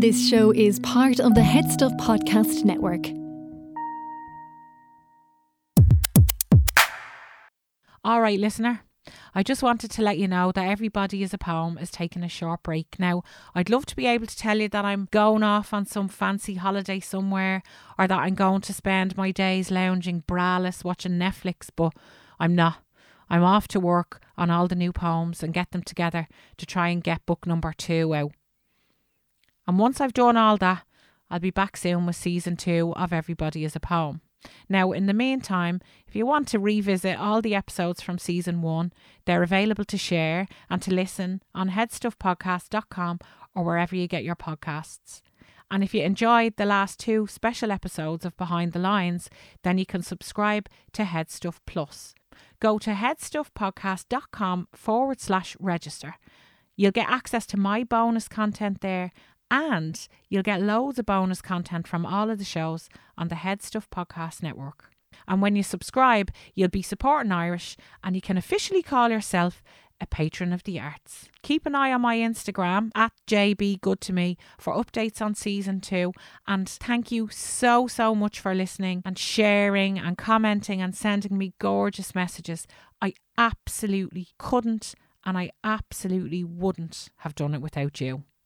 This show is part of the Head Stuff Podcast Network. All right, listener. I just wanted to let you know that Everybody is a Poem is taking a short break. Now, I'd love to be able to tell you that I'm going off on some fancy holiday somewhere or that I'm going to spend my days lounging braless watching Netflix, but I'm not. I'm off to work on all the new poems and get them together to try and get book number two out. And once I've done all that, I'll be back soon with season two of Everybody is a Poem. Now, in the meantime, if you want to revisit all the episodes from season one, they're available to share and to listen on headstuffpodcast.com or wherever you get your podcasts. And if you enjoyed the last two special episodes of Behind the Lines, then you can subscribe to Headstuff Plus. Go to headstuffpodcast.com forward slash register. You'll get access to my bonus content there and you'll get loads of bonus content from all of the shows on the Head Stuff Podcast Network. And when you subscribe, you'll be supporting Irish and you can officially call yourself a patron of the arts. Keep an eye on my Instagram at JBGoodToMe for updates on season two. And thank you so, so much for listening and sharing and commenting and sending me gorgeous messages. I absolutely couldn't and I absolutely wouldn't have done it without you.